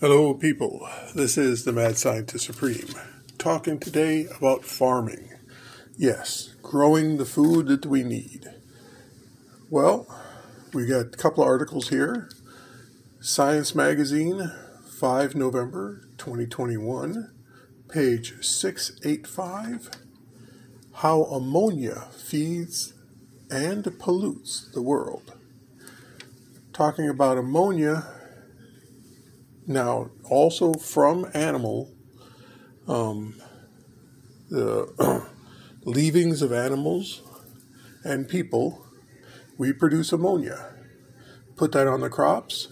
Hello, people. This is the Mad Scientist Supreme, talking today about farming. Yes, growing the food that we need. Well, we got a couple of articles here. Science Magazine, 5 November 2021, page 685. How ammonia feeds and pollutes the world. Talking about ammonia now, also from animal, um, the leavings of animals and people, we produce ammonia. Put that on the crops,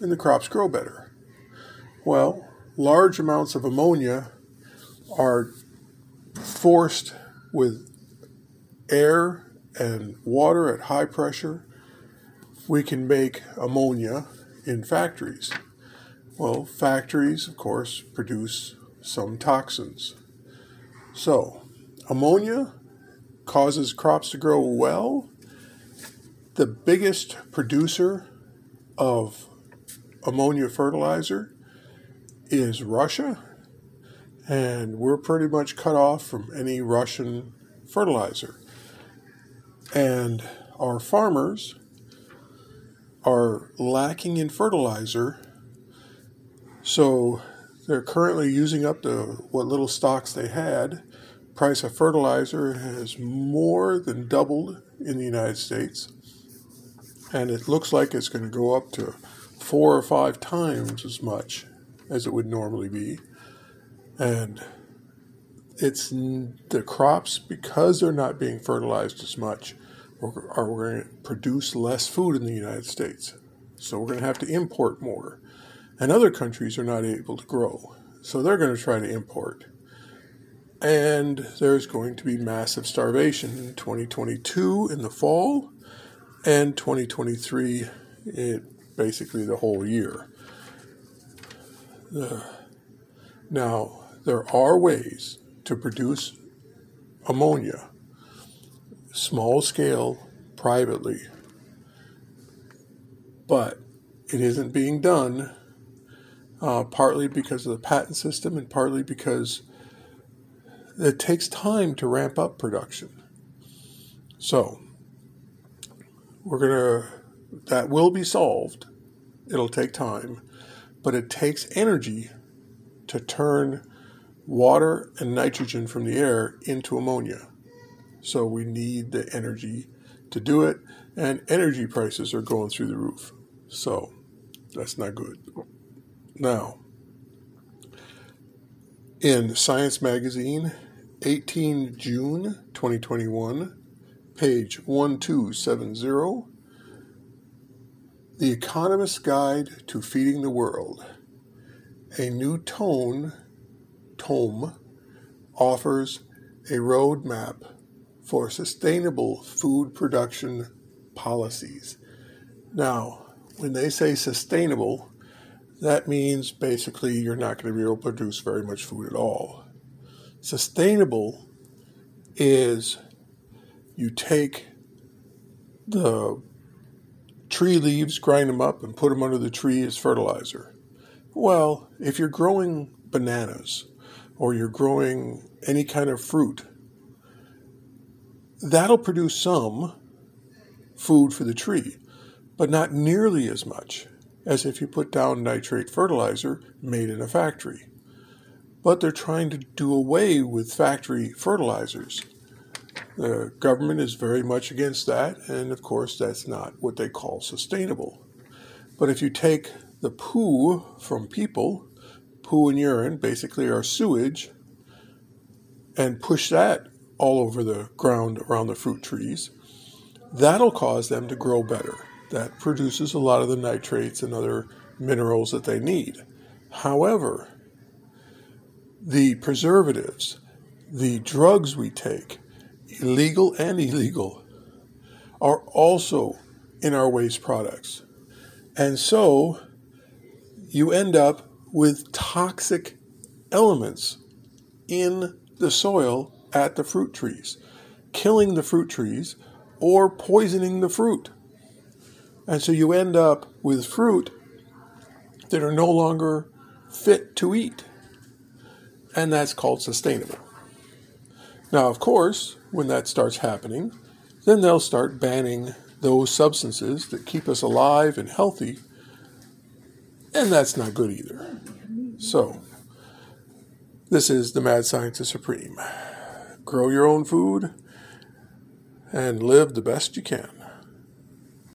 and the crops grow better. Well, large amounts of ammonia are forced with air and water at high pressure. We can make ammonia in factories. Well, factories, of course, produce some toxins. So, ammonia causes crops to grow well. The biggest producer of ammonia fertilizer is Russia, and we're pretty much cut off from any Russian fertilizer. And our farmers are lacking in fertilizer so they're currently using up the what little stocks they had. Price of fertilizer has more than doubled in the United States, and it looks like it's going to go up to four or five times as much as it would normally be. And it's the crops because they're not being fertilized as much are going to produce less food in the United States. So we're going to have to import more and other countries are not able to grow. So they're going to try to import. And there's going to be massive starvation in 2022 in the fall and 2023 it, basically the whole year. The, now, there are ways to produce ammonia, small scale, privately, but it isn't being done uh, partly because of the patent system and partly because it takes time to ramp up production. So, we're going to, that will be solved. It'll take time, but it takes energy to turn water and nitrogen from the air into ammonia. So, we need the energy to do it, and energy prices are going through the roof. So, that's not good. Now, in Science Magazine, 18 June 2021, page 1270, The Economist's Guide to Feeding the World, a new tone, tome, offers a roadmap for sustainable food production policies. Now, when they say sustainable, that means basically you're not going to be able to produce very much food at all. Sustainable is you take the tree leaves, grind them up, and put them under the tree as fertilizer. Well, if you're growing bananas or you're growing any kind of fruit, that'll produce some food for the tree, but not nearly as much as if you put down nitrate fertilizer made in a factory. But they're trying to do away with factory fertilizers. The government is very much against that, and of course, that's not what they call sustainable. But if you take the poo from people, poo and urine basically are sewage, and push that all over the ground around the fruit trees, that'll cause them to grow better that produces a lot of the nitrates and other minerals that they need. However, the preservatives, the drugs we take, illegal and illegal, are also in our waste products. And so you end up with toxic elements in the soil at the fruit trees, killing the fruit trees or poisoning the fruit. And so you end up with fruit that are no longer fit to eat. And that's called sustainable. Now, of course, when that starts happening, then they'll start banning those substances that keep us alive and healthy, and that's not good either. So, this is the Mad Scientist Supreme. Grow your own food and live the best you can.